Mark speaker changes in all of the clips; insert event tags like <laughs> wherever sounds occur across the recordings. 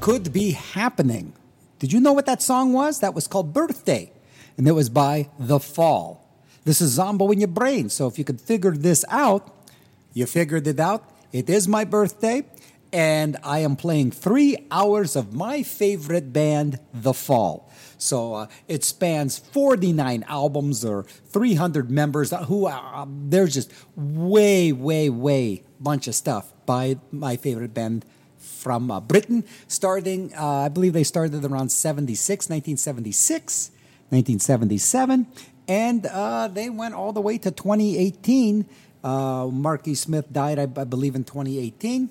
Speaker 1: could be happening? Did you know what that song was? That was called Birthday, and it was by The Fall. This is Zombo in your brain. So if you could figure this out, you figured it out. It is my birthday, and I am playing three hours of my favorite band, The Fall. So uh, it spans 49 albums or 300 members. uh, Who uh, there's just way, way, way bunch of stuff by my favorite band from uh, Britain, starting, uh, I believe they started around 76, 1976, 1977, and uh, they went all the way to 2018. Uh, Marky Smith died, I, I believe, in 2018,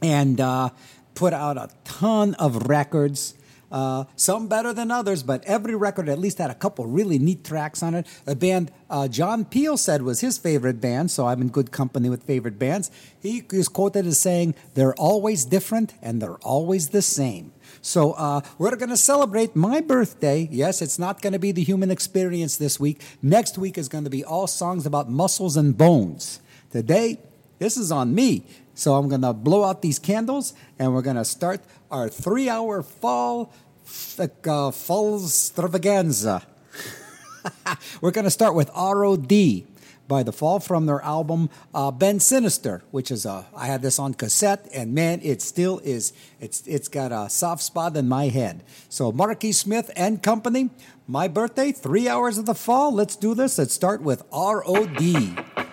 Speaker 1: and uh, put out a ton of records. Uh, some better than others, but every record at least had a couple really neat tracks on it. A band uh, John Peel said was his favorite band, so I'm in good company with favorite bands. He is quoted as saying, They're always different and they're always the same. So uh, we're going to celebrate my birthday. Yes, it's not going to be the human experience this week. Next week is going to be all songs about muscles and bones. Today, this is on me. So I'm going to blow out these candles and we're going to start our three hour fall, uh, fall extravaganza. <laughs> we're going to start with ROD by the fall from their album uh, Bend Sinister, which is a I had this on cassette, and man, it still is. It's it's got a soft spot in my head. So Marky Smith and Company, my birthday, three hours of the fall. Let's do this. Let's start with ROD.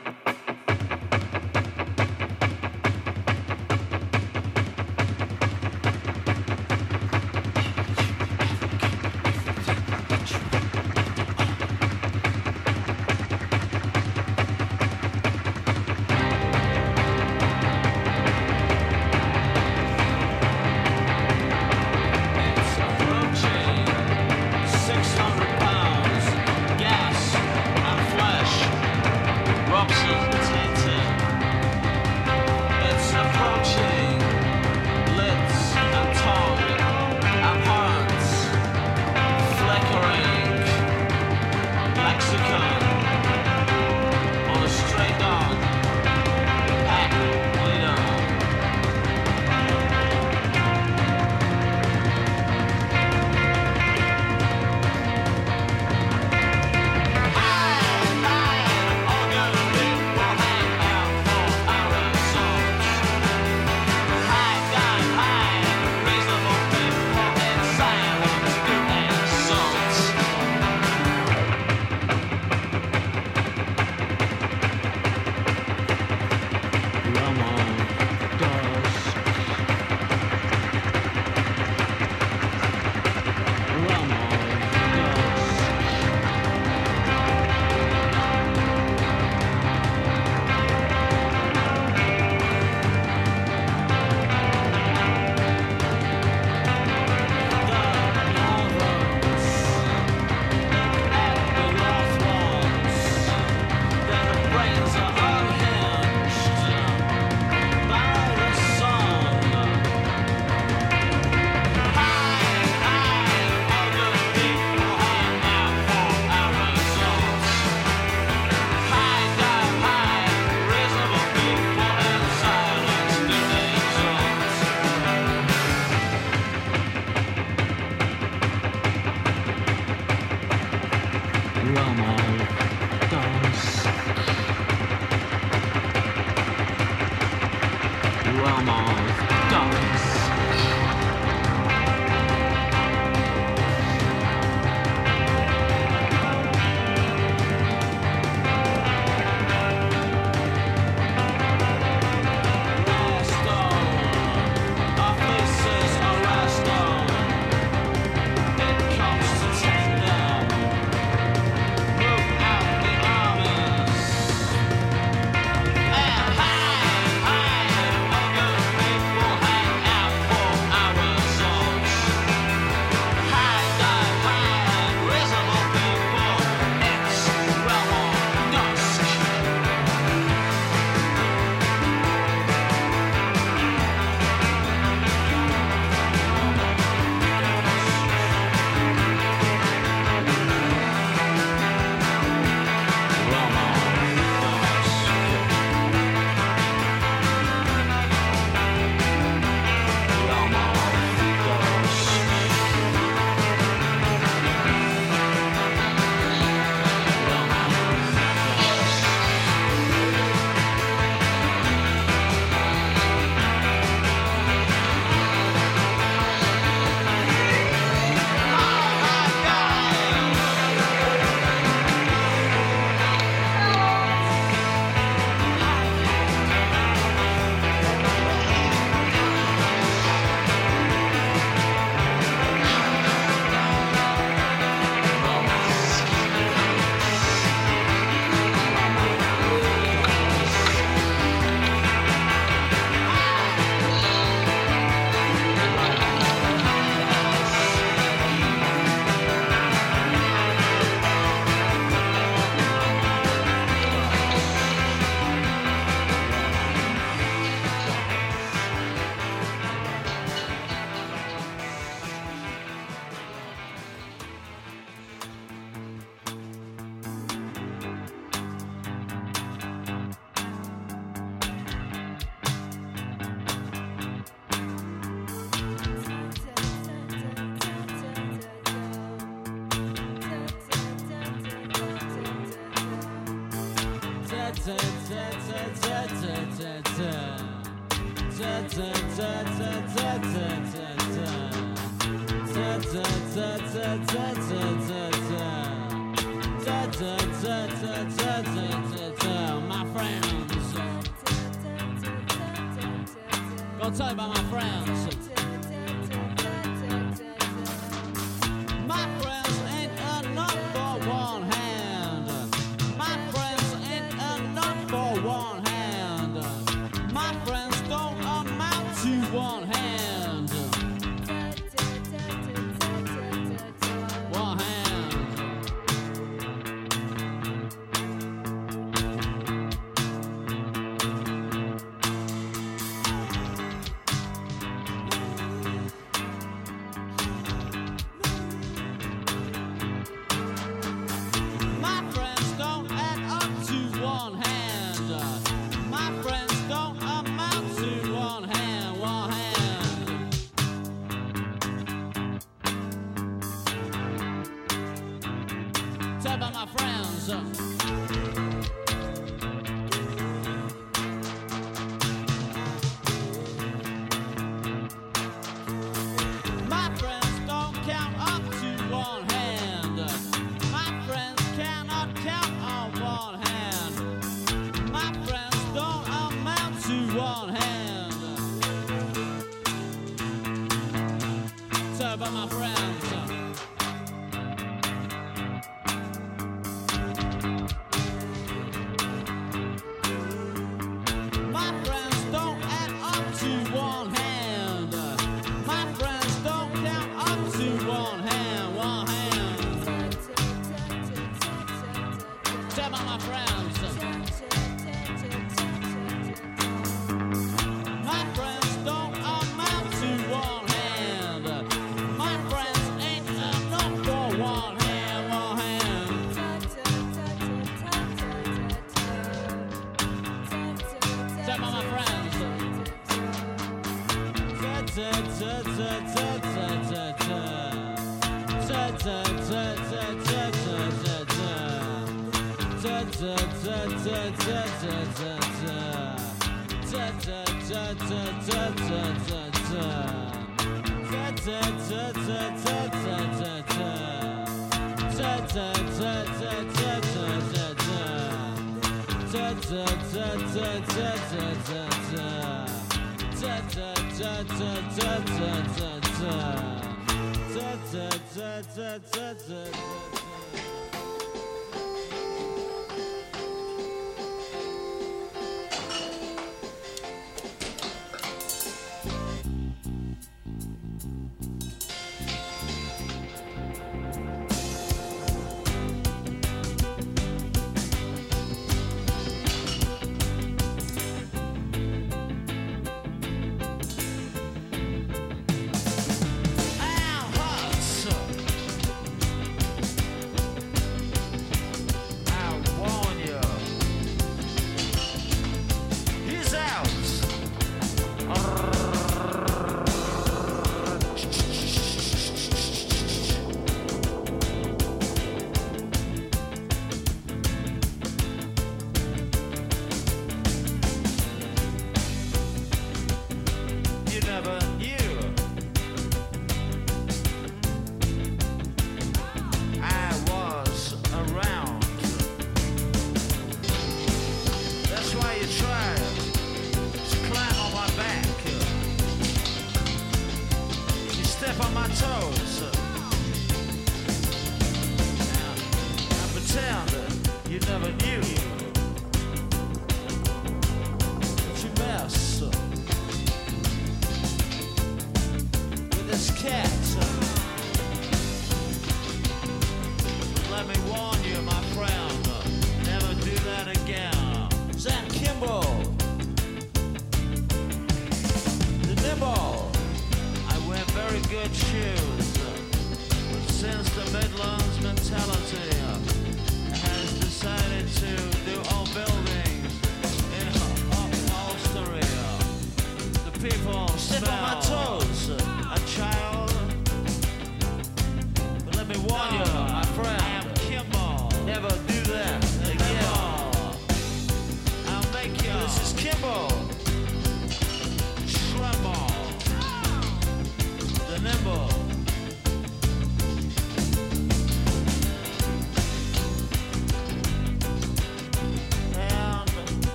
Speaker 2: Al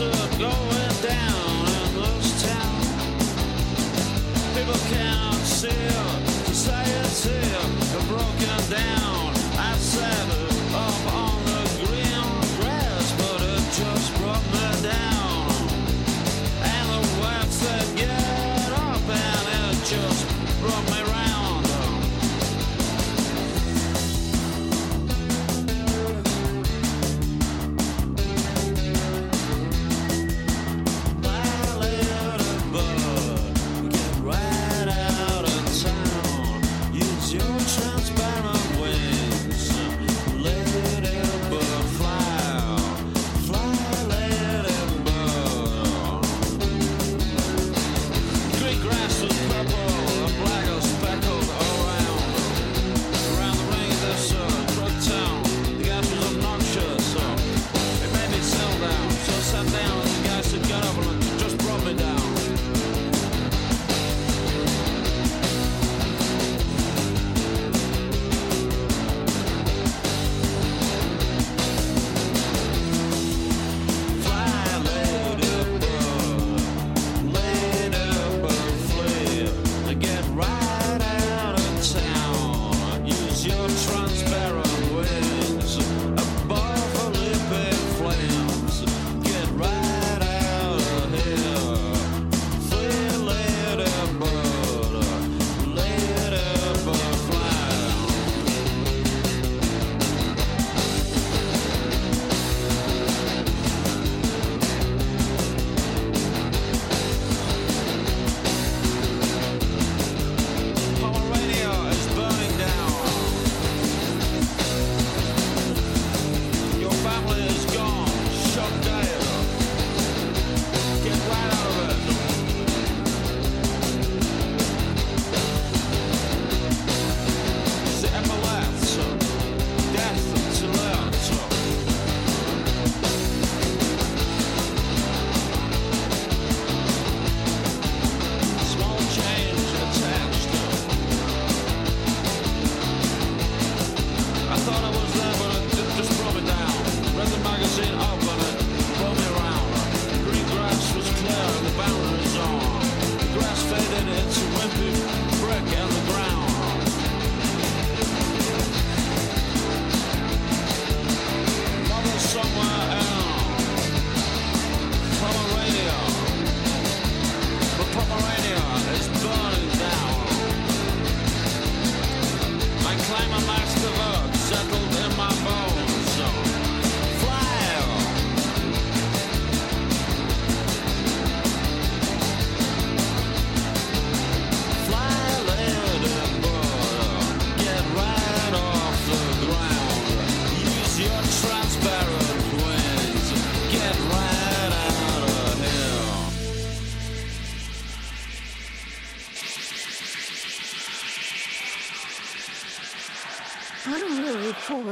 Speaker 2: lights going down in this town. People can't see broken down.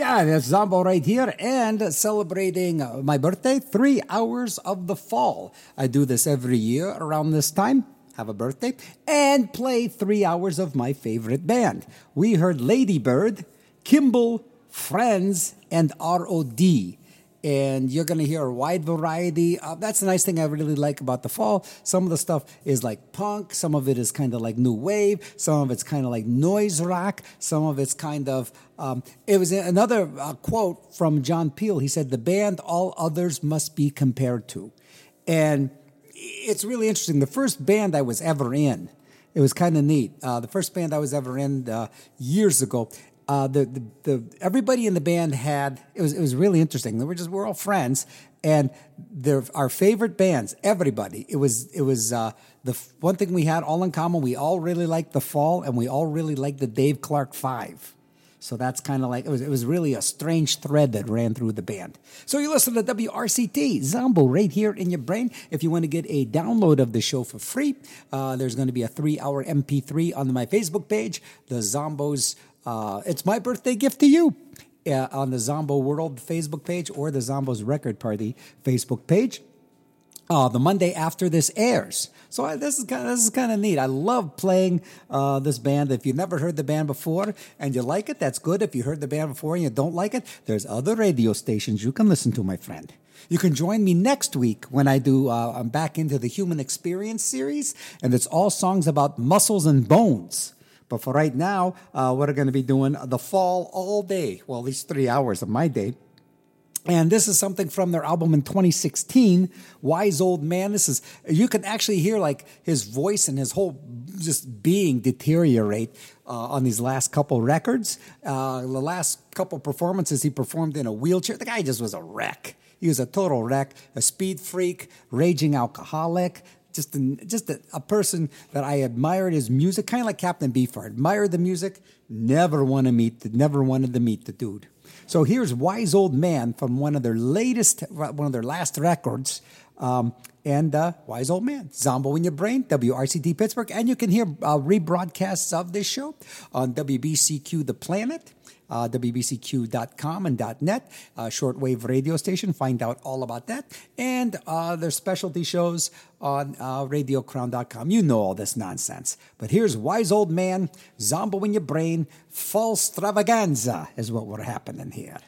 Speaker 1: Yeah, that's Zombo right here and celebrating my birthday, three hours of the fall. I do this every year around this time. Have a birthday and play three hours of my favorite band. We heard Ladybird, Kimble, Friends, and ROD. And you're going to hear a wide variety. Uh, that's the nice thing I really like about the fall. Some of the stuff is like punk, some of it is kind of like new wave, some of it's kind of like noise rock, some of it's kind of. Um, it was another uh, quote from John Peel. He said, The band all others must be compared to. And it's really interesting. The first band I was ever in, it was kind of neat. Uh, the first band I was ever in uh, years ago. Uh, the, the the everybody in the band had it was it was really interesting. We were just we're all friends, and they're our favorite bands. Everybody. It was it was uh, the one thing we had all in common. We all really liked the Fall, and we all really liked the Dave Clark Five. So that's kind of like it was. It was really a strange thread that ran through the band. So you listen to WRCT Zombo right here in your brain. If you want to get a download of the show for free, uh, there's going to be a three-hour MP3 on my Facebook page. The Zombos. Uh, it's my birthday gift to you. Uh, on the Zombo World Facebook page or the Zombos Record Party Facebook page uh, the Monday after this airs. So I, this is kind of, this is kind of neat. I love playing uh, this band. If you've never heard the band before and you like it, that's good. If you heard the band before and you don't like it, there's other radio stations you can listen to, my friend. You can join me next week when I do. Uh, I'm back into the Human Experience series, and it's all songs about muscles and bones. But for right now, uh, we're going to be doing the fall all day. Well, at least three hours of my day. And this is something from their album in 2016, Wise Old Man. This is, you can actually hear like his voice and his whole just being deteriorate uh, on these last couple records. Uh, the last couple performances he performed in a wheelchair. The guy just was a wreck. He was a total wreck, a speed freak, raging alcoholic, just a, just a, a person that I admired his music, kind of like Captain Beefheart. Admired the music, never want to meet, the, never wanted to meet the dude. So here's Wise Old Man from one of their latest, one of their last records. Um, and uh, Wise Old Man, Zombo in Your Brain, WRCT Pittsburgh. And you can hear uh, rebroadcasts of this show on WBCQ The Planet. Uh, WBCQ.com and .net, uh, shortwave radio station. Find out all about that. And uh, their specialty shows on uh, radiocrown.com. You know all this nonsense. But here's Wise Old Man, Zombo in Your Brain, False Stravaganza is what we're happening here.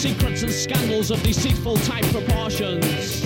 Speaker 3: Secrets and scandals of deceitful type proportions.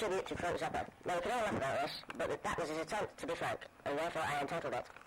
Speaker 3: tribute to Frank Zappa. Now, we can all laugh about this, but that was his attempt to be frank, and therefore I entitled it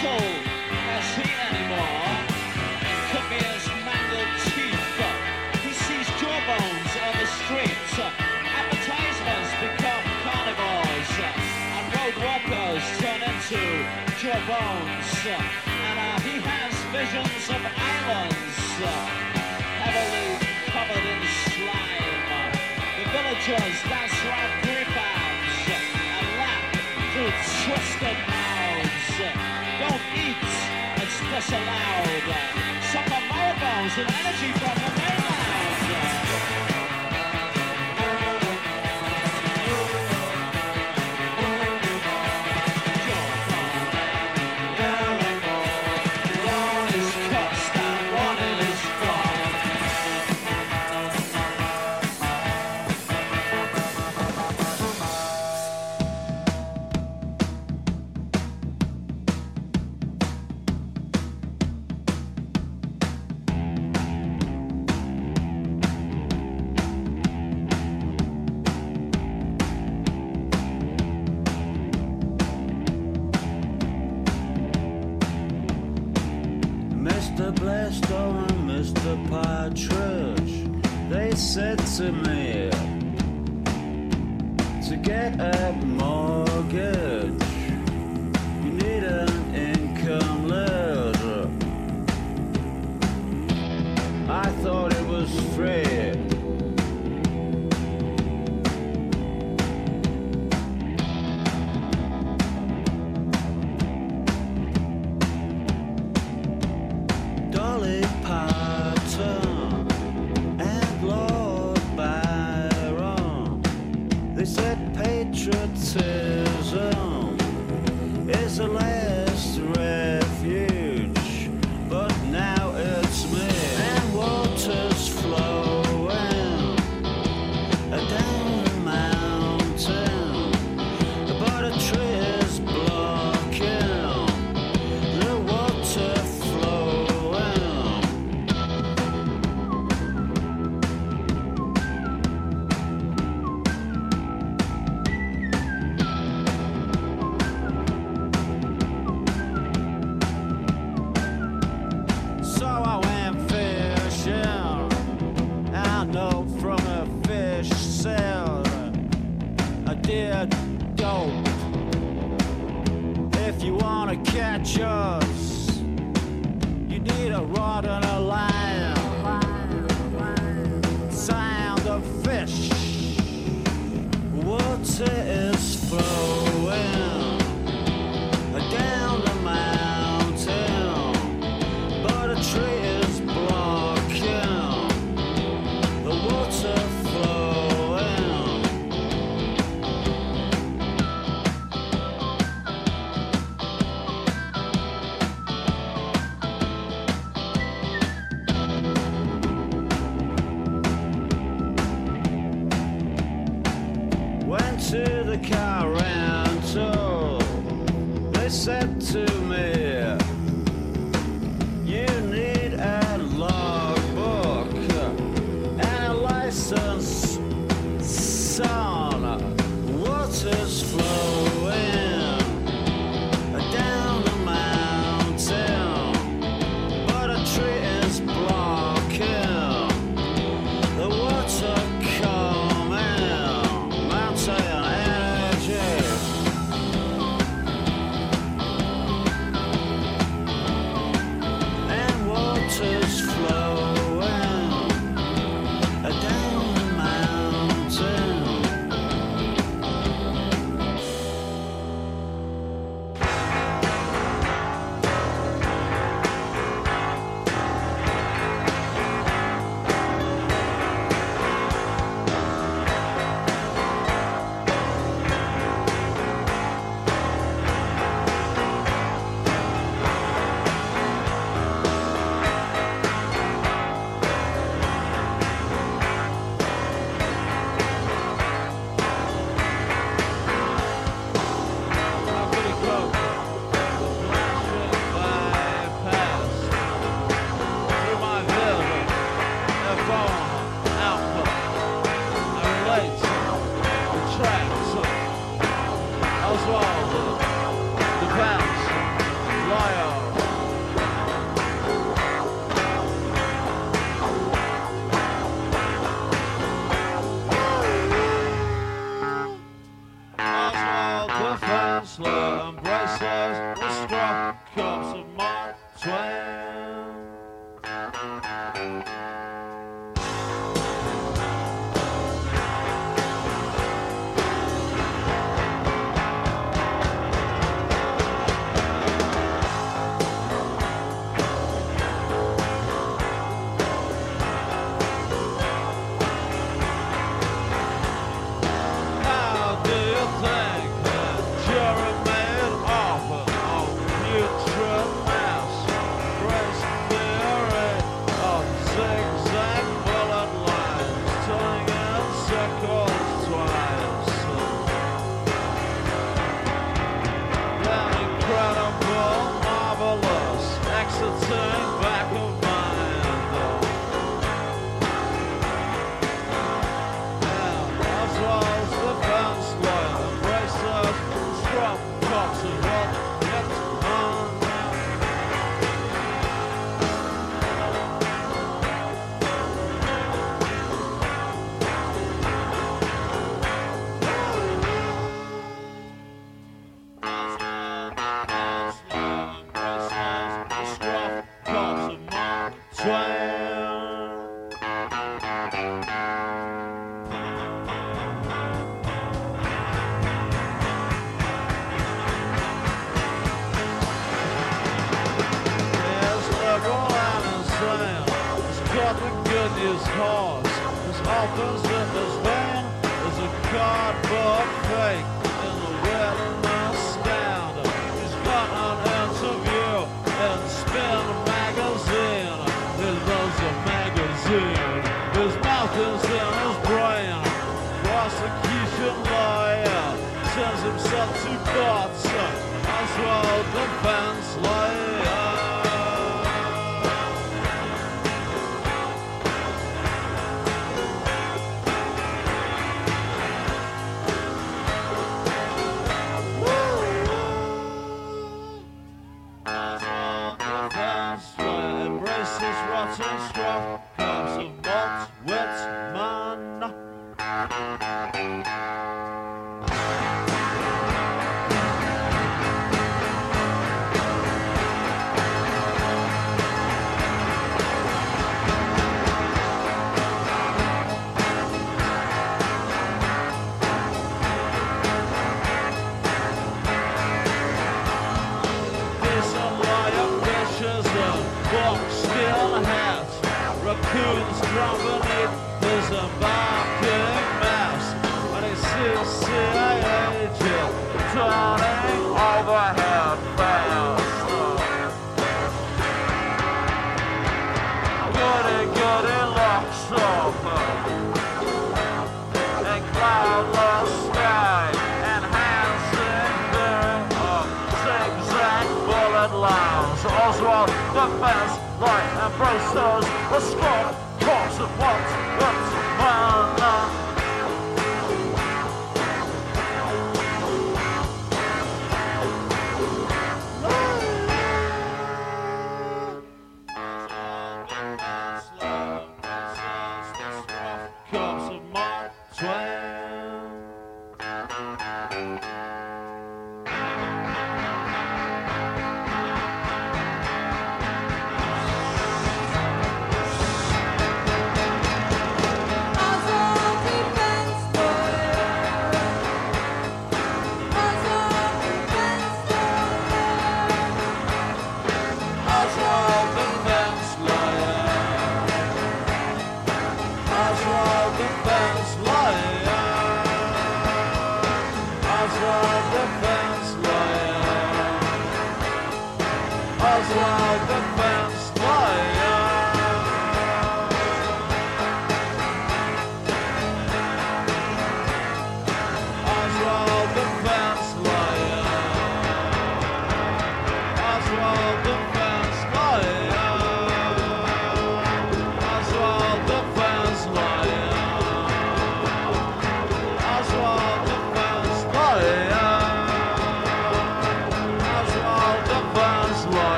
Speaker 2: soul he anymore. It mangled teeth. He sees jawbones on the streets. Advertisements become carnivores. And roadwalkers turn into jawbones. And uh, he has visions of islands. Uh, heavily covered in slime. The villagers dance around prefabs and laugh through twisted disallowed. Soccer marathons and energy from the mainland.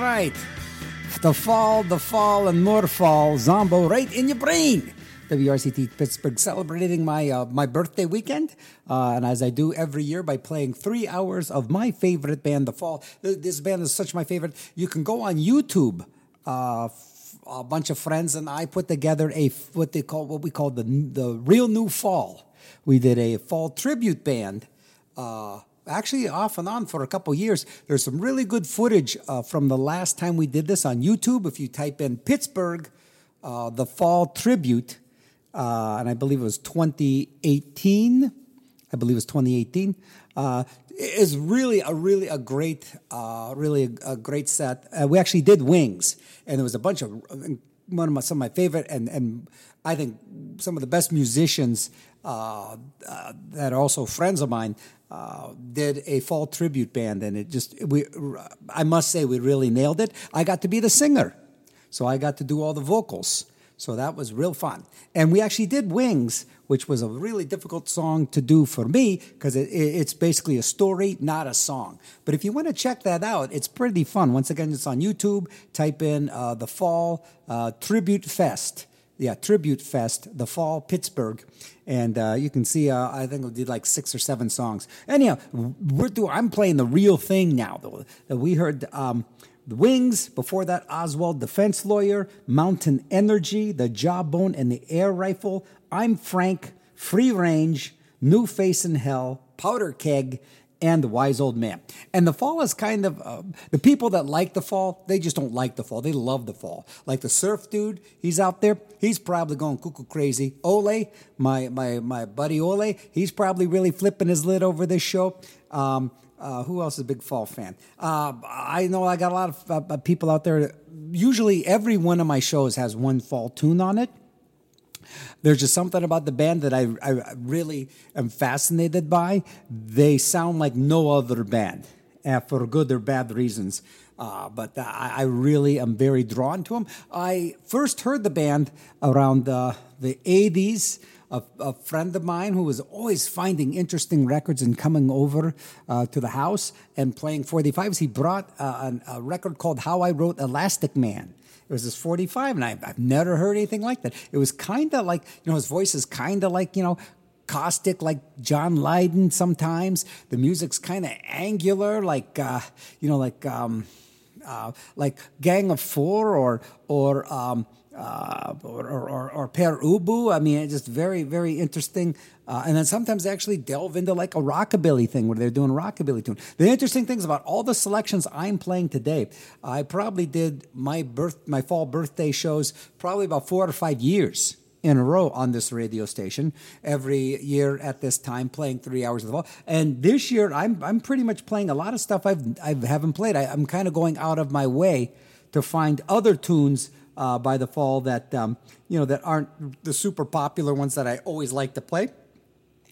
Speaker 4: Right. The
Speaker 1: fall, the fall, and more fall. Zombo right in your brain. WRCT Pittsburgh celebrating my uh, my birthday weekend, uh, and as I do every year by playing three hours of my favorite band, The Fall. This band is such my favorite. You can go on YouTube. Uh, a bunch of friends and I put together a what they call what we call the the real new fall. We did a fall tribute band. Uh, actually off and on for a couple years. There's some really good footage uh, from the last time we did this on YouTube. If you type in Pittsburgh, uh, the fall tribute, uh, and I believe it was 2018. I believe it was 2018. Uh, is really a really a great, uh, really a, a great set. Uh, we actually did wings, and there was a bunch of one of my, some of my favorite and and I think some of the best musicians uh, uh, that are also friends of mine uh, did a fall tribute band, and it just we I must say we really nailed it. I got to be the singer, so I got to do all the vocals. So that was real fun. And we actually did Wings, which was a really difficult song to do for me because it, it- it's basically a story, not a song. But if you want to check that out, it's pretty fun. Once again, it's on YouTube. Type in uh, the Fall uh, Tribute Fest. Yeah, Tribute Fest, the Fall, Pittsburgh. And uh, you can see, uh, I think we did like six or seven songs. Anyhow, we're doing, I'm playing the real thing now. though. That we heard um, the Wings, before that, Oswald, Defense Lawyer, Mountain Energy, the Jawbone, and the Air Rifle. I'm Frank, Free Range, New Face in Hell, Powder Keg, and the Wise Old Man. And the Fall is kind of uh, the people that like the Fall, they just don't like the Fall. They love the Fall. Like the surf dude, he's out there, he's probably going cuckoo crazy. Ole, my, my, my buddy Ole, he's probably really flipping his lid over this show. Um, uh, who else is a big Fall fan? Uh, I know I got a lot of uh, people out there. Usually, every one of my shows has one Fall tune on it. There's just something about the band that I, I really am fascinated by. They sound like no other band, uh, for good or bad reasons. Uh, but I, I really am very drawn to them. I first heard the band around uh, the 80s. A, a friend of mine who was always finding interesting records and coming over uh, to the house and playing 45s, he brought uh, an, a record called How I Wrote Elastic Man. It was this 45, and I, I've never heard anything like that. It was kind of like, you know, his voice is kind of like, you know, caustic like John Lydon sometimes. The music's kind of angular, like, uh, you know, like, um, uh, like Gang of Four or, or, um, uh, or, or, or, Pere Ubu. I mean, it's just very, very interesting. Uh, and then sometimes they actually delve into like a rockabilly thing where they're doing rockabilly tune. The interesting things about all the selections I'm playing today, I probably did my birth, my fall birthday shows probably about four or five years in a row on this radio station every year at this time playing three hours of the fall and this year i'm, I'm pretty much playing a lot of stuff I've, I haven't played I, i'm kind of going out of my way to find other tunes uh, by the fall that um, you know that aren't the super popular ones that i always like to play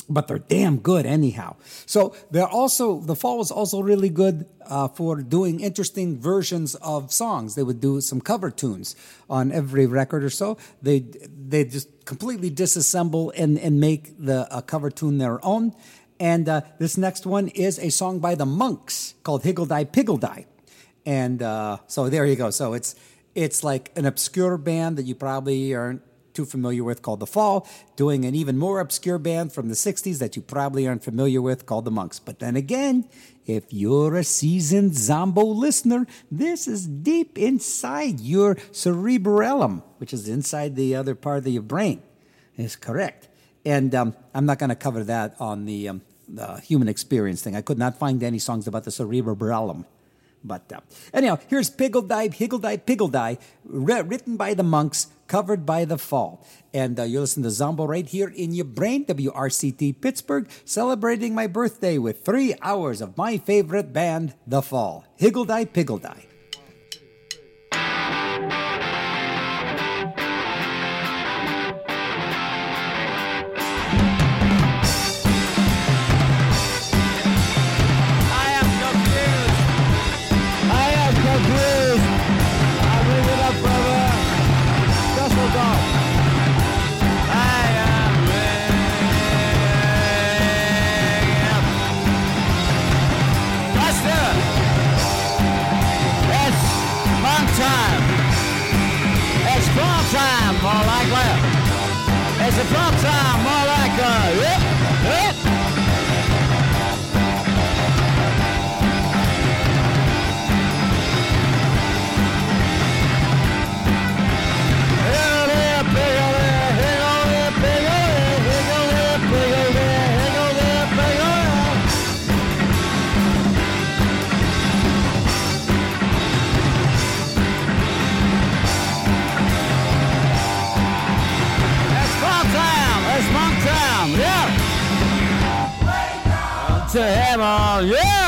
Speaker 1: but they're damn good anyhow. So they're also the fall was also really good uh, for doing interesting versions of songs. They would do some cover tunes on every record or so. They they just completely disassemble and and make the cover tune their own. And uh, this next one is a song by the Monks called Higgledy Piggledy. And uh, so there you go. So it's it's like an obscure band that you probably aren't too familiar with called The Fall, doing an even more obscure band from the 60s that you probably aren't familiar with called The Monks. But then again, if you're a seasoned Zombo listener, this is deep inside your cerebellum, which is inside the other part of your brain. Is correct. And um, I'm not going to cover that on the, um, the human experience thing. I could not find any songs about the cerebellum. But uh, anyhow, here's Piggledy, Higgledy, Piggledy, ri- written by the monks, covered by the fall. And uh, you're listening to Zombo right here in your brain, WRCT Pittsburgh, celebrating my birthday with three hours of my favorite band, The Fall. Higgledy, Piggledy.
Speaker 4: To heaven, yeah!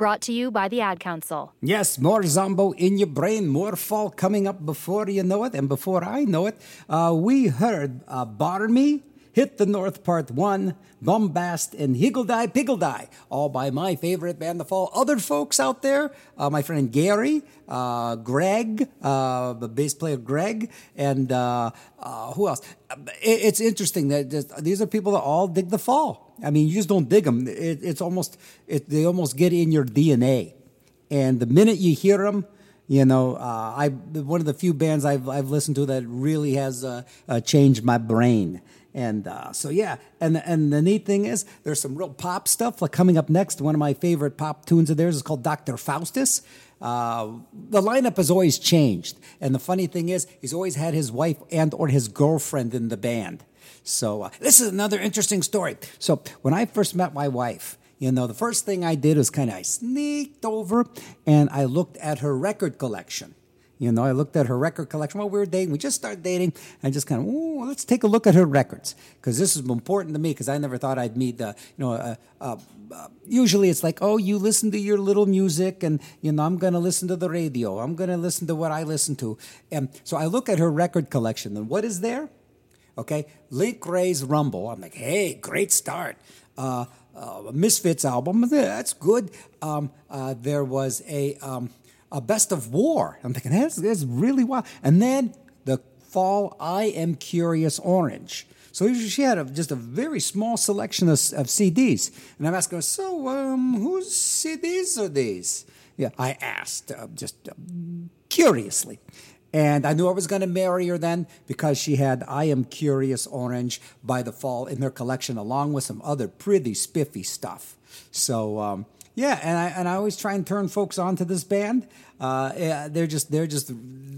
Speaker 5: Brought to you by the Ad Council.
Speaker 1: Yes, more Zombo in your brain, more fall coming up before you know it, and before I know it, uh, we heard uh, Barmy, Hit the North Part 1, Bombast, and Higgledy Piggledy, all by my favorite band, The Fall. Other folks out there, uh, my friend Gary, uh, Greg, uh, the bass player Greg, and uh, uh, who else? It, it's interesting that that these are people that all dig The Fall. I mean, you just don't dig them. It, it's almost, it, they almost get in your DNA. And the minute you hear them, you know, uh, I one of the few bands I've I've listened to that really has uh, uh, changed my brain. And uh, so yeah, and and the neat thing is there's some real pop stuff like coming up next. One of my favorite pop tunes of theirs is called Doctor Faustus. Uh, the lineup has always changed, and the funny thing is he's always had his wife and or his girlfriend in the band. So uh, this is another interesting story. So when I first met my wife, you know, the first thing I did was kind of I sneaked over and I looked at her record collection. You know, I looked at her record collection while we were dating. We just started dating. And just kind of, ooh, let's take a look at her records because this is important to me because I never thought I'd meet, uh, you know, uh, uh, uh, usually it's like, oh, you listen to your little music, and you know, I'm going to listen to the radio. I'm going to listen to what I listen to. And so I look at her record collection, and what is there? Okay, Link Wray's Rumble. I'm like, hey, great start. Uh, uh, Misfits album, that's good. Um, there was a um, a Best of War. I'm thinking that's, that's really wild. And then the Fall I Am Curious Orange. So she had a, just a very small selection of, of CDs, and I'm asking her, so um, whose CDs are these? Yeah, I asked uh, just uh, curiously. And I knew I was going to marry her then because she had I Am Curious Orange by the Fall in her collection, along with some other pretty spiffy stuff. So, um, yeah, and I, and I always try and turn folks on to this band. Uh, yeah, they're just they're just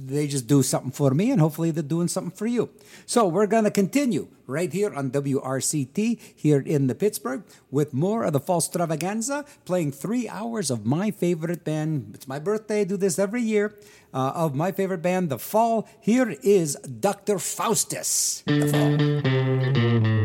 Speaker 1: they just do something for me, and hopefully they're doing something for you. So we're gonna continue right here on WRCT here in the Pittsburgh with more of the Fall Stravaganza, playing three hours of my favorite band. It's my birthday. I do this every year. Uh, of my favorite band, The Fall. Here is Dr. Faustus. The Fall.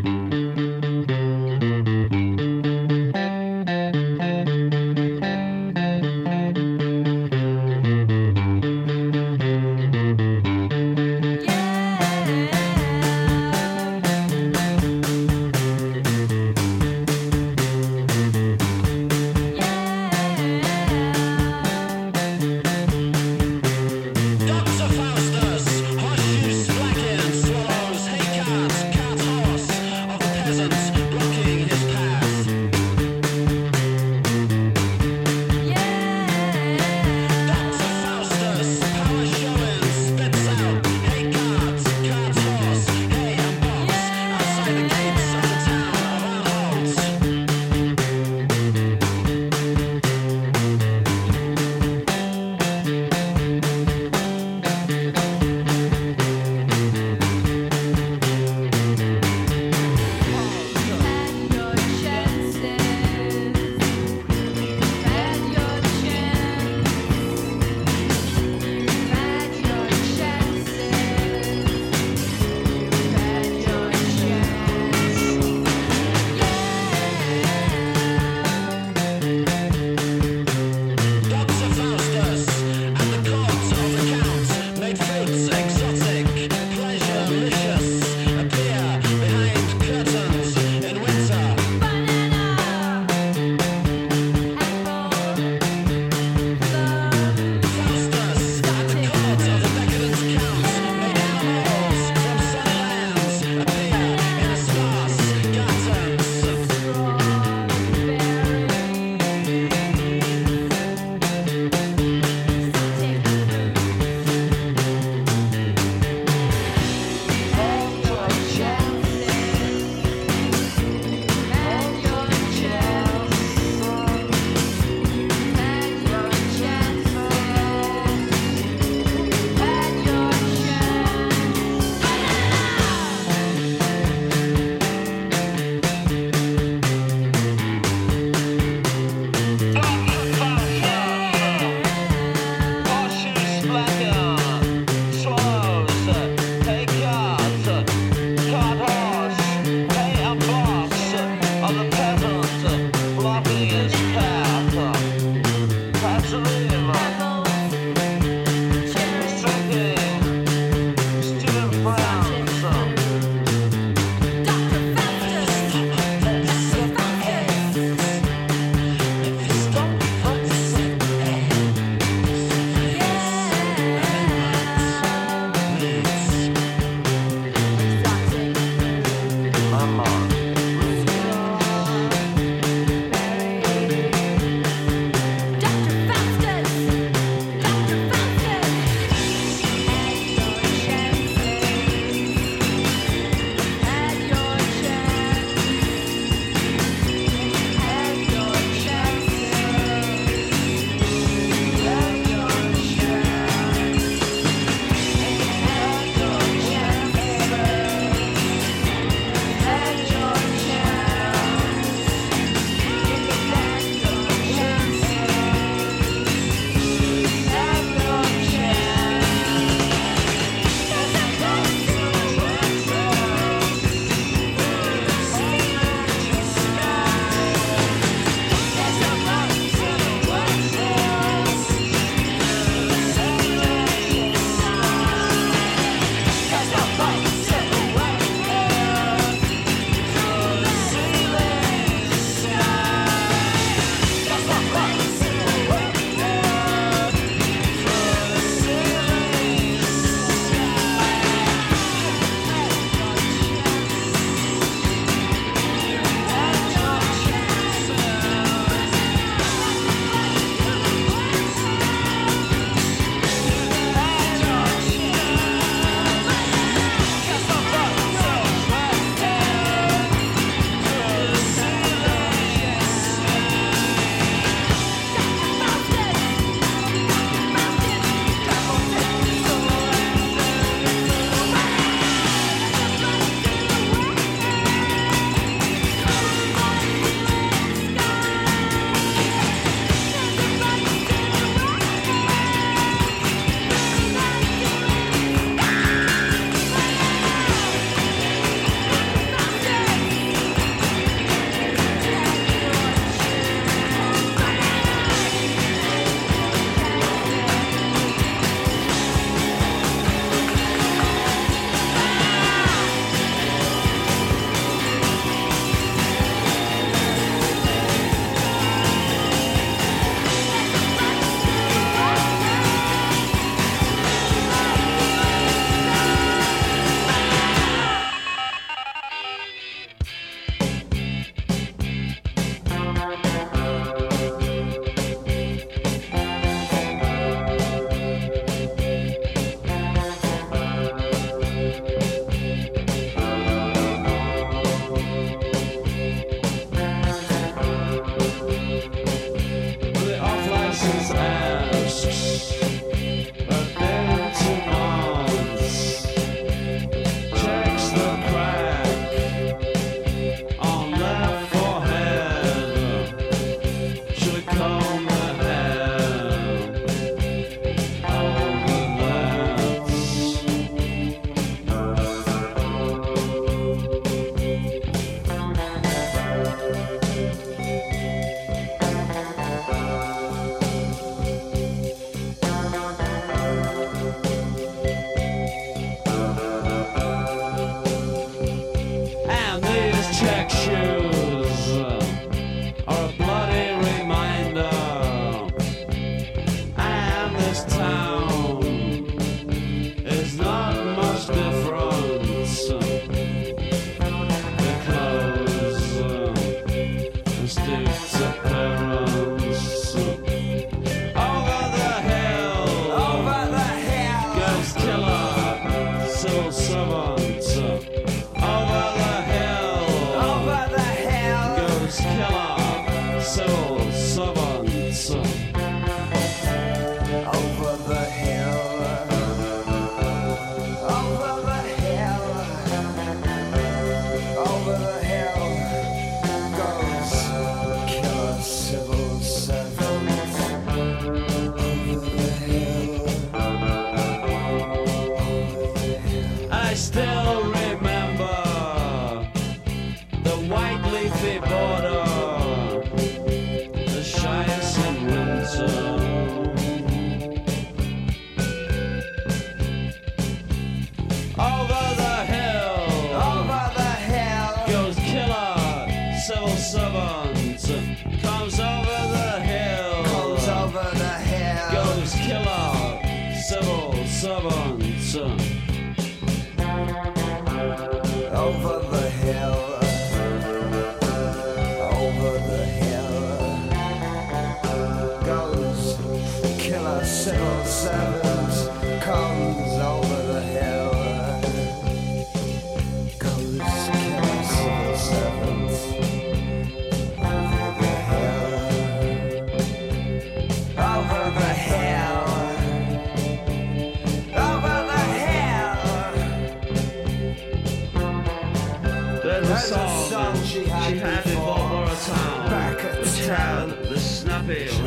Speaker 3: The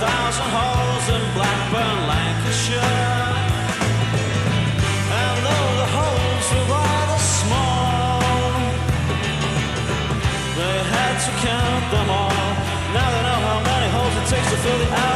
Speaker 3: thousand holes in Blackburn, Lancashire. And though the holes were rather small, they had to count them all. Now they know how many holes it takes to fill the
Speaker 2: hour.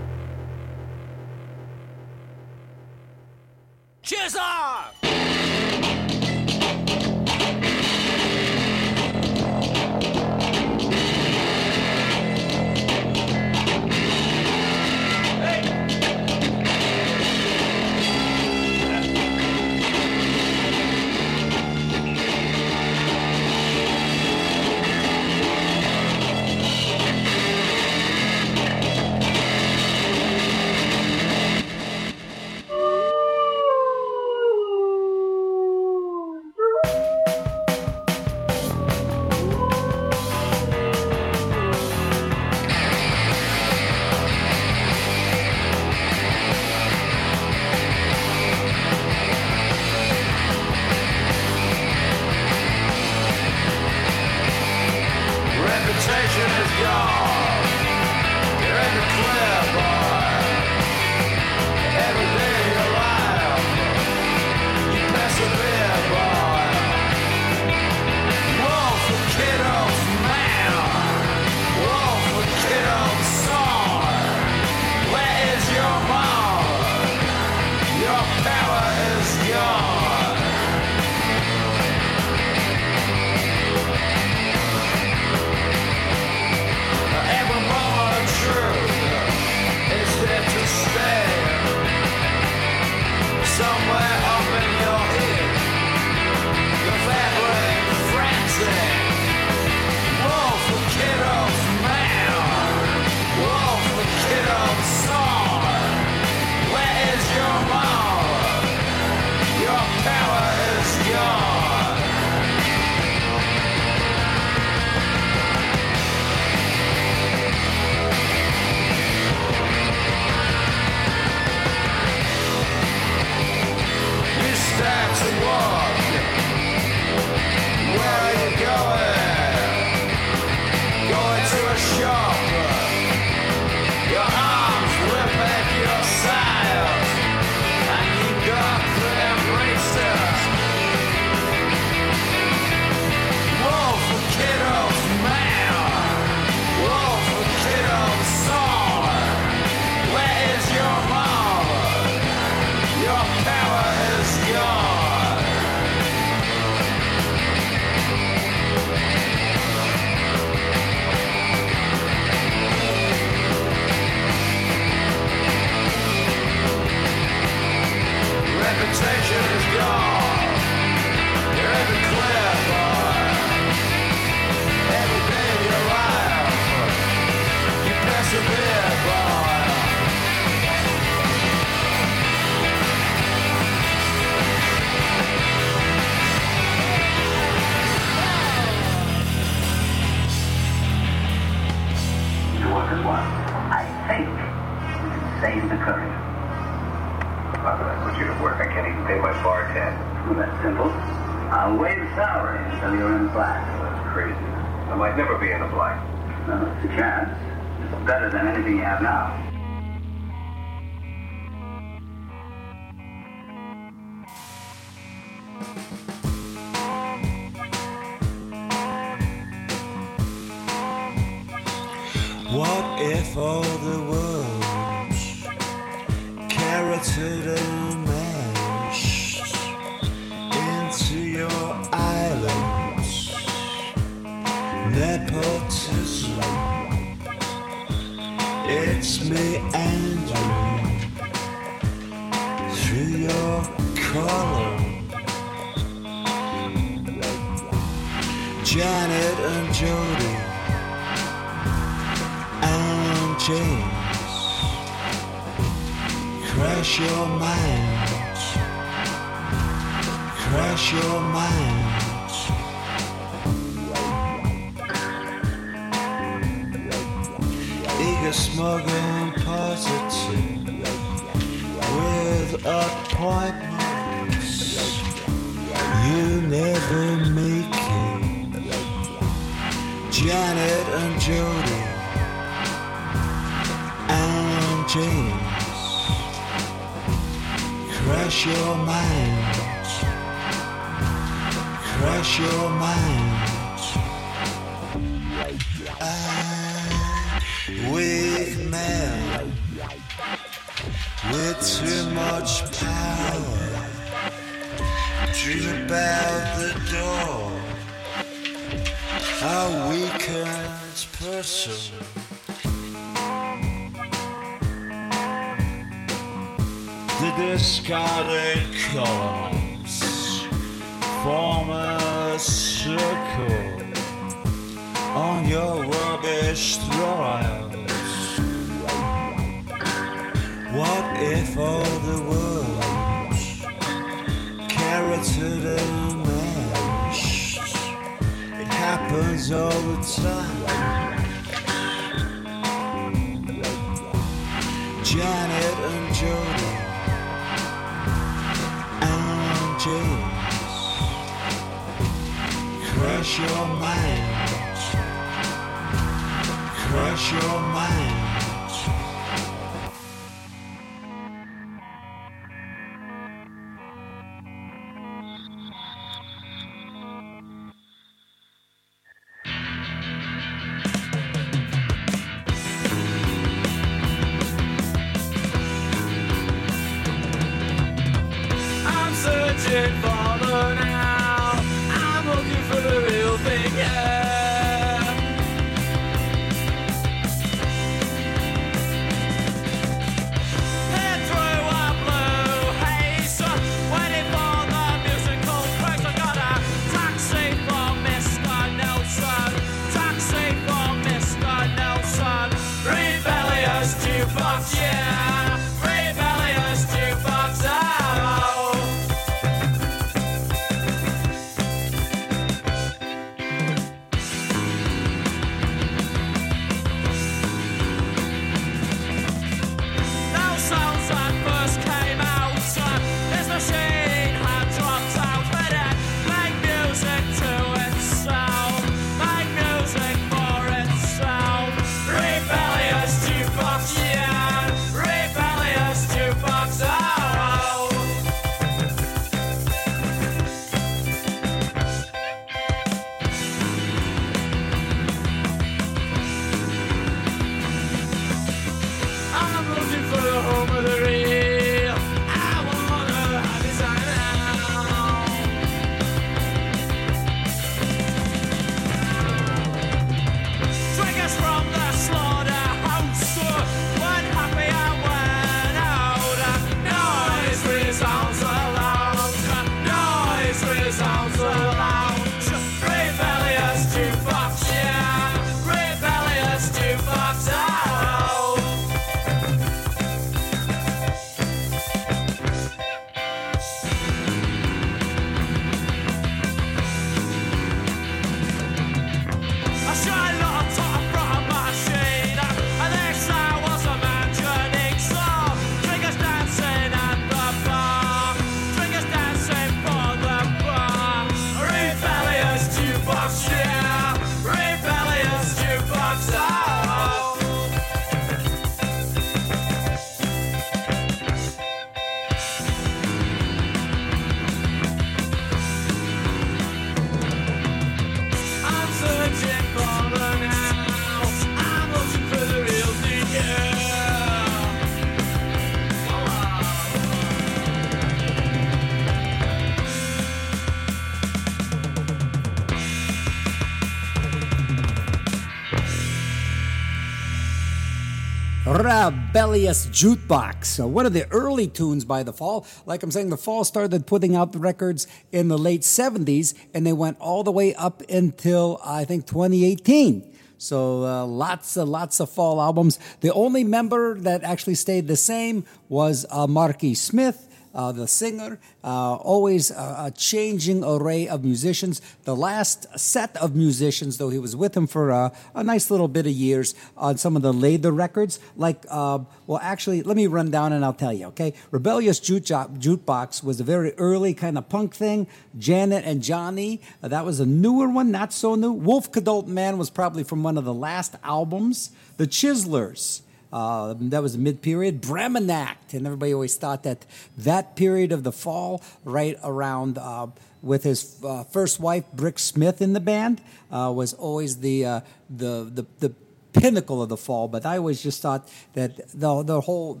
Speaker 2: Rebellious Jukebox.
Speaker 1: One of the early tunes by The Fall. Like I'm saying, The Fall started putting out the records in the late 70s and they went all the way up until I think 2018. So uh, lots and lots of fall albums. The only member that actually stayed the same was uh, Marky Smith uh, the singer, uh, always a, a, changing array of musicians. The last set of musicians, though he was with him for a, a nice little bit of years on some of the later records, like, uh, well, actually, let me run down and I'll tell you, okay? Rebellious Jukebox was a very early kind of punk thing. Janet and Johnny, uh, that was a newer one, not so new. Wolf Kidult Man was probably from one of the last albums. The Chiselers. Uh, that was mid period. Bremen Nacht, and everybody always thought that that period of the fall, right around uh, with his uh, first wife Brix Smith in the band, uh, was always the, uh, the the the pinnacle of the fall. But I always just thought that the the whole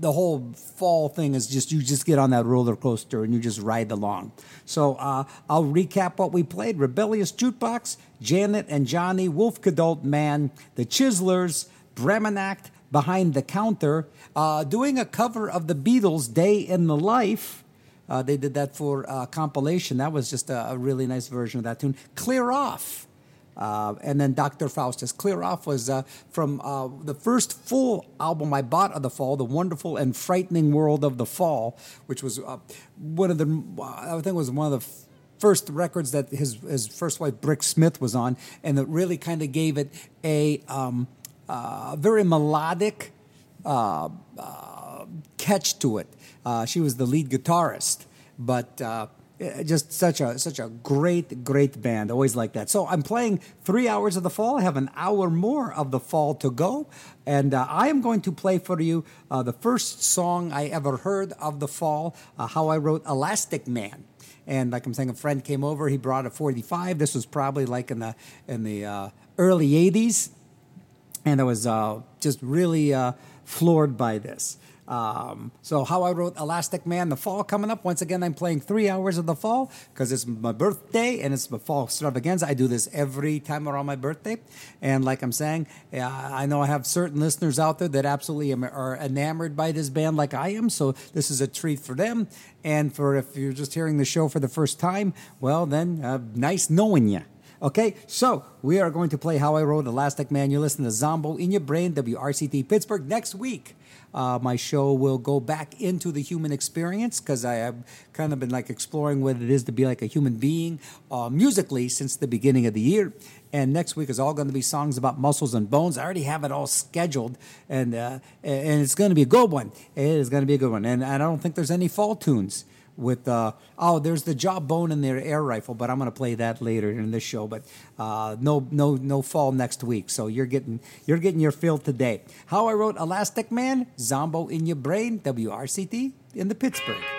Speaker 1: the whole fall thing is just you just get on that roller coaster and you just ride along. So uh, I'll recap what we played: Rebellious Jukebox, Janet and Johnny, Wolf Kidult Man, The Chiselers, Bremenact behind the counter uh, doing a cover of the Beatles' Day in the Life. Uh, they did that for uh, compilation. That was just a, a, really nice version of that tune. Clear Off. Uh, and then Dr. Faustus. Clear Off was uh, from uh, the first full album I bought of the fall, The Wonderful and Frightening World of the Fall, which was one of the, I think it was one of the first records that his, his first wife, Brix Smith, was on. And it really kind of gave it a, um, uh, very melodic uh, uh, catch to it. Uh, she was the lead guitarist, but uh, just such a such a great great band. Always like that. So I'm playing three hours of the fall. I have an hour more of the fall to go, and uh, I am going to play for you the first song I ever heard of the fall. how I wrote Elastic Man and like I'm saying, a friend came over. He brought a 45. This was probably like in the in the uh, early 80s, and I was uh, just really uh, floored by this. Um, so, how I wrote Elastic Man, the fall coming up. Once again, I'm playing three hours of the fall because it's my birthday and it's my fall extravaganza. I do this every time around my birthday. And like I'm saying, I know I have certain listeners out there that absolutely are enamored by this band like I am. So, this is a treat for them. And for if you're just hearing the show for the first time, well, then uh, nice knowing you. Okay, so we are going to play How I Wrote Elastic Man. You listen to Zombo in Your Brain, WRCT Pittsburgh. Next week, uh, my show will go back into the human experience because I have kind of been like exploring what it is to be like a human being uh, musically since the beginning of the year. And next week is all going to be songs about muscles and bones. I already have it all scheduled, and uh, and it's going to be a good one. It is going to be a good one, and I don't think there's any fall tunes with uh, oh there's the jawbone and the air rifle but i'm going to play that later in this show but uh, no no no fall next week so you're getting you're getting your fill today. How i wrote elastic man zombo in your brain wrct in the pittsburgh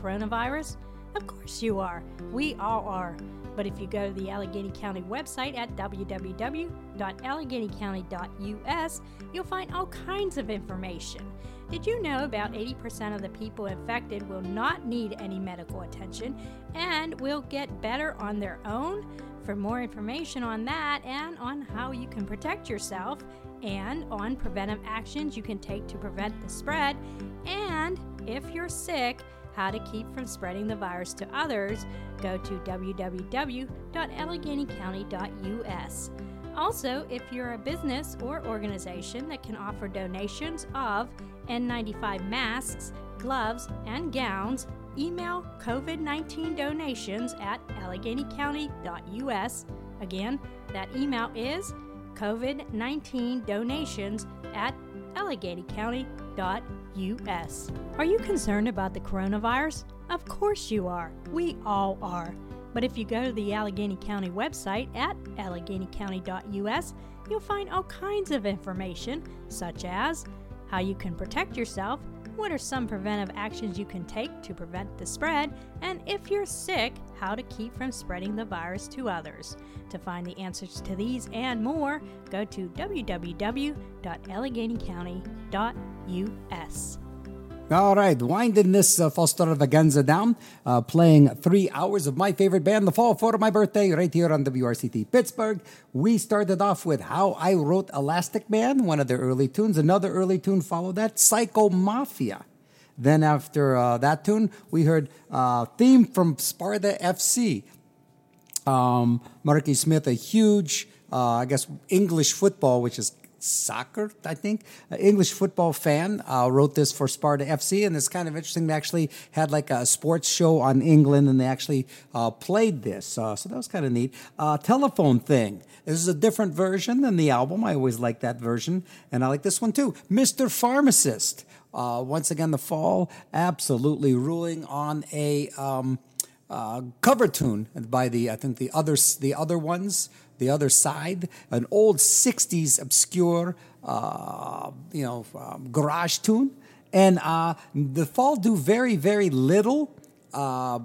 Speaker 6: coronavirus? Of course you are. We all are. But if you go to the Allegheny County website at www.alleghenycounty.us, you'll find all kinds of information. Did you know about 80% of the people infected will not need any medical attention and will get better on their own? For more information on that and on how you can protect yourself and on preventive actions you can take to prevent the spread, and if you're sick, how to keep from spreading the virus to others, go to www.alleghenycounty.us. Also, if you're a business or organization that can offer donations of N95 masks, gloves, and gowns, email COVID 19 donations at alleghenycounty.us. Again, that email is COVID 19 donations at alleghenycounty.us. Are you concerned about the coronavirus? Of course you are. We all are. But if you go to the Allegheny County website at alleghenycounty.us, you'll find all kinds of information, such as how you can protect yourself, what are some preventive actions you can take to prevent the spread, and if you're sick, how to keep from spreading the virus to others. To find the answers to these and more, go to www.alleghenycounty.us.
Speaker 1: All right, winding this uh, Fosteravaganza down, uh, playing three hours of my favorite band, The Fall, for my birthday, right here on WRCT Pittsburgh. We started off with How I Wrote Elastic Man, one of their early tunes. Another early tune followed that, Psycho Mafia. Then after uh, that tune, we heard uh, theme from Sparta FC. Um, Marky Smith, a huge, uh, I guess, English football, which is soccer, I think, uh, English football fan, uh, wrote this for Sparta FC, and it's kind of interesting. They actually had like a sports show on England, and they actually uh, played this, uh, so that was kind of neat. Uh, telephone thing. This is a different version than the album. I always like that version, and I like this one too. Mr. Pharmacist. Once again, the fall absolutely ruling on a. Um, cover tune by the I think the other the other ones the other side an old '60s obscure uh, you know um, garage tune and uh, the fall do very very little uh,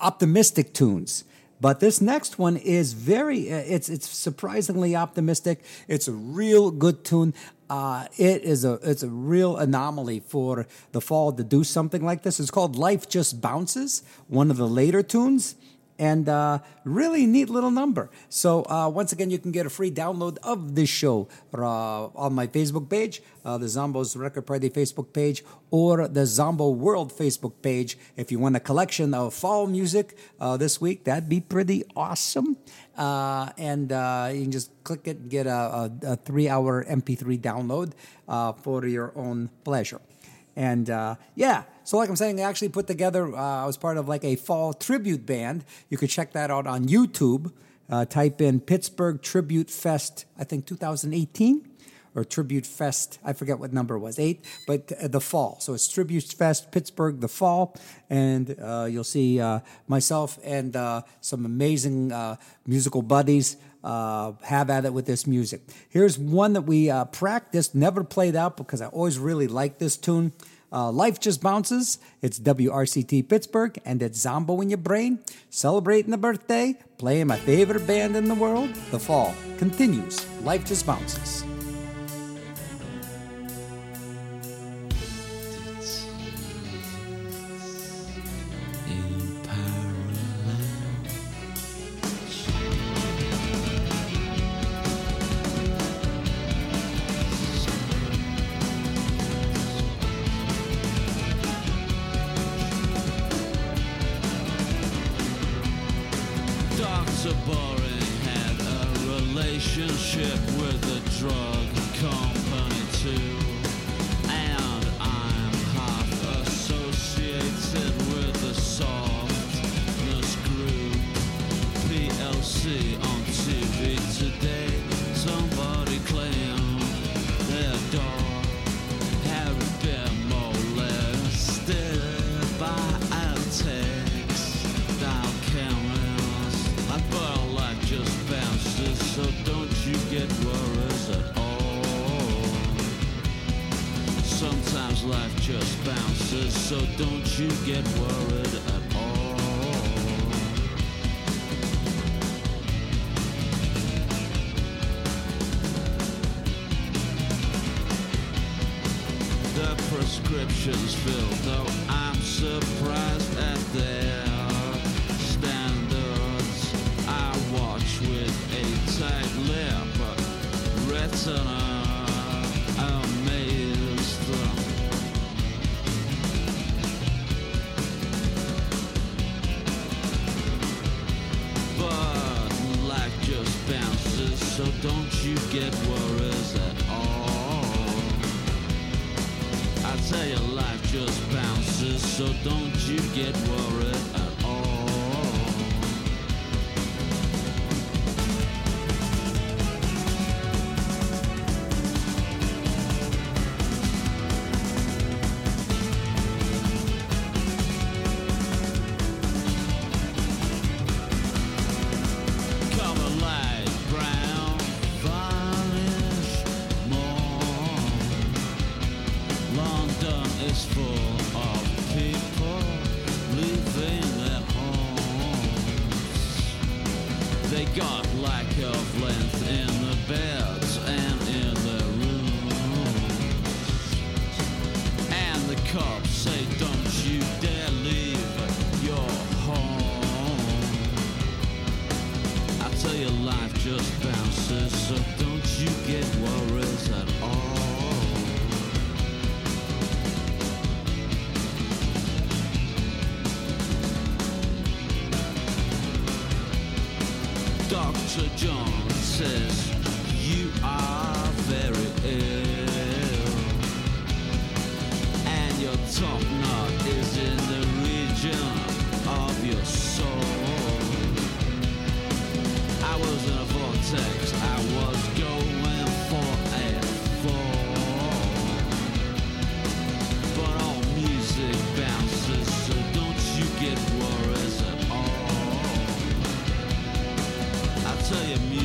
Speaker 1: optimistic tunes. But this next one is very, uh, it's, it's surprisingly optimistic. It's a real good tune.
Speaker 2: Uh, it is a it's a real anomaly for the fall to do something like this. It's called "Life Just Bounces," one of the later tunes and uh, really neat little number. So uh, once again, you can get a free download of this show uh, on my Facebook page, uh, the Zombo's Record Party Facebook page, or the Zombo World Facebook page. If you want a collection of fall music uh, this week, that'd be pretty awesome. Uh, and you can just click it and get a, a, a three-hour MP3 download for your own pleasure. And yeah, so like I'm saying, I actually put together, uh, I was part of like a fall tribute band. You could check that out on YouTube. Uh, type in Pittsburgh Tribute Fest, I think 2018 or Tribute Fest. I forget what number was, eight, but uh, the fall. So it's Tribute Fest Pittsburgh, the fall, and uh, you'll see uh, myself and uh, some amazing uh, musical buddies. Uh, have at it with this music. Here's one that we practiced, never played out because I always really liked this tune. Uh, life Just Bounces. It's WRCT Pittsburgh, and it's Zombo in your brain. Celebrating the birthday, playing my favorite band in the world. The fall continues. Life Just Bounces.
Speaker 7: Worries at all.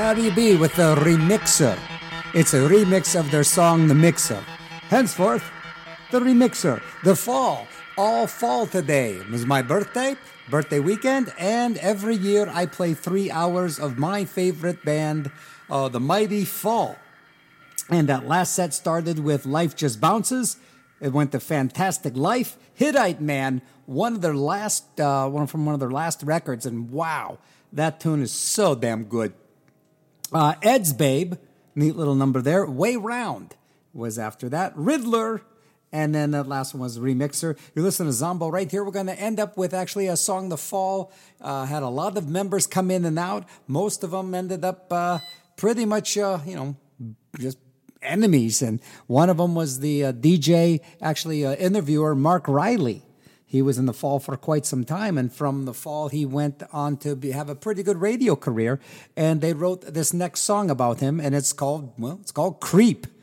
Speaker 7: Cardi B with the
Speaker 1: remixer. It's a remix of their song The Mixer. Henceforth, the remixer, the fall, all fall today. It was my birthday, birthday weekend, and every year I play three hours of my favorite band, uh, The Mighty Fall. And that last set started with Life Just Bounces. It went to Fantastic Life, Hittite Man, one of their last, uh, one from one of their last records, and wow, that tune is so damn good. Uh, Ed's Babe, neat little number there. Way Round was after that. Riddler. And then that last one was Remixer. You're listening to Zombo right here. We're going to end up with actually a song, The Fall. Uh, had a lot of members come in and out. Most of them ended up uh, pretty much, uh, you know, just enemies. And one of them was the uh, DJ, actually, uh, interviewer, Marc Riley he was in the fall for quite some time, and from the fall, he went on to be, have a pretty good radio career. And they wrote this next song about him, and it's called, well, it's called Creep. <laughs>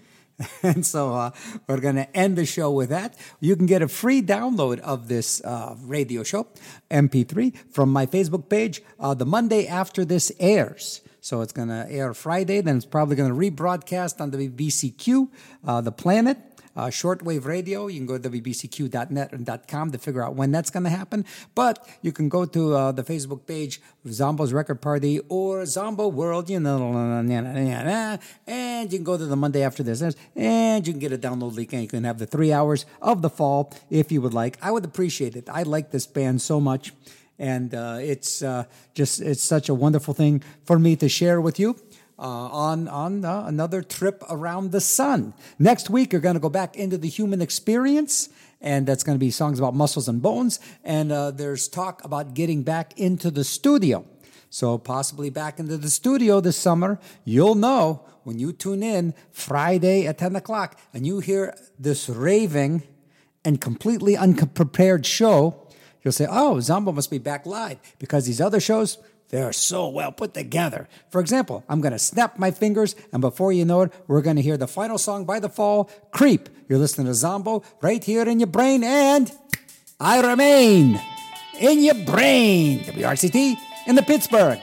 Speaker 1: And so uh, we're going to end the show with that. You can get a free download of this uh, radio show, MP3, from my Facebook page uh, the Monday after this airs. So it's going to air Friday, then it's probably going to rebroadcast on WBCQ, uh, The Planet. Uh, shortwave radio. You can go to WBCQ.net and .com to figure out when that's going to happen. But you can go to uh, the Facebook page, Zombo's Record Party or Zombo World, you know, and you can go to the Monday after this, and you can get a download link, and you can have the three hours of the fall if you would like. I would appreciate it. I like this band so much and uh, it's uh, just it's such a wonderful thing for me to share with you. Uh, on on uh, another trip around the sun. Next week, you're going to go back into the human experience, and that's going to be songs about muscles and bones. And uh, there's talk about getting back into the studio. So possibly back into the studio this summer. You'll know when you tune in Friday at 10 o'clock and you hear this raving and completely unprepared show you'll say, oh, Zombo must be back live because these other shows, they're so well put together. For example, I'm going to snap my fingers, and before you know it, we're going to hear the final song by the fall, Creep. You're listening to Zombo right here in your brain, and I remain in your brain. WRCT in the Pittsburgh.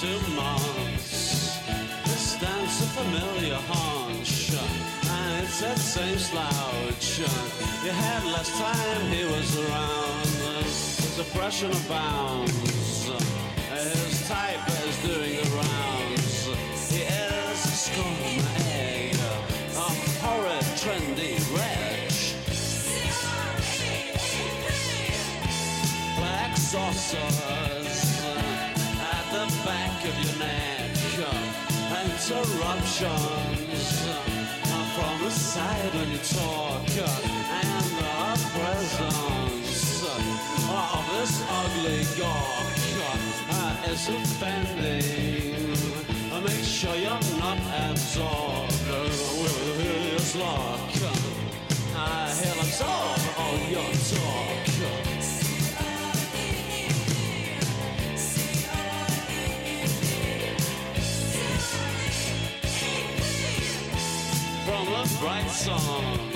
Speaker 2: Two months, This dance a familiar haunch, and it's that same slouch. You had last time he was around, his oppression abounds, his type is doing the rounds. He is a scum egg, a horrid, trendy wretch. black saucers Interruptions from the you talk, and the presence of this ugly gawk is offending. Make sure you're not absorbed with his luck. He'll absorb all from a bright song.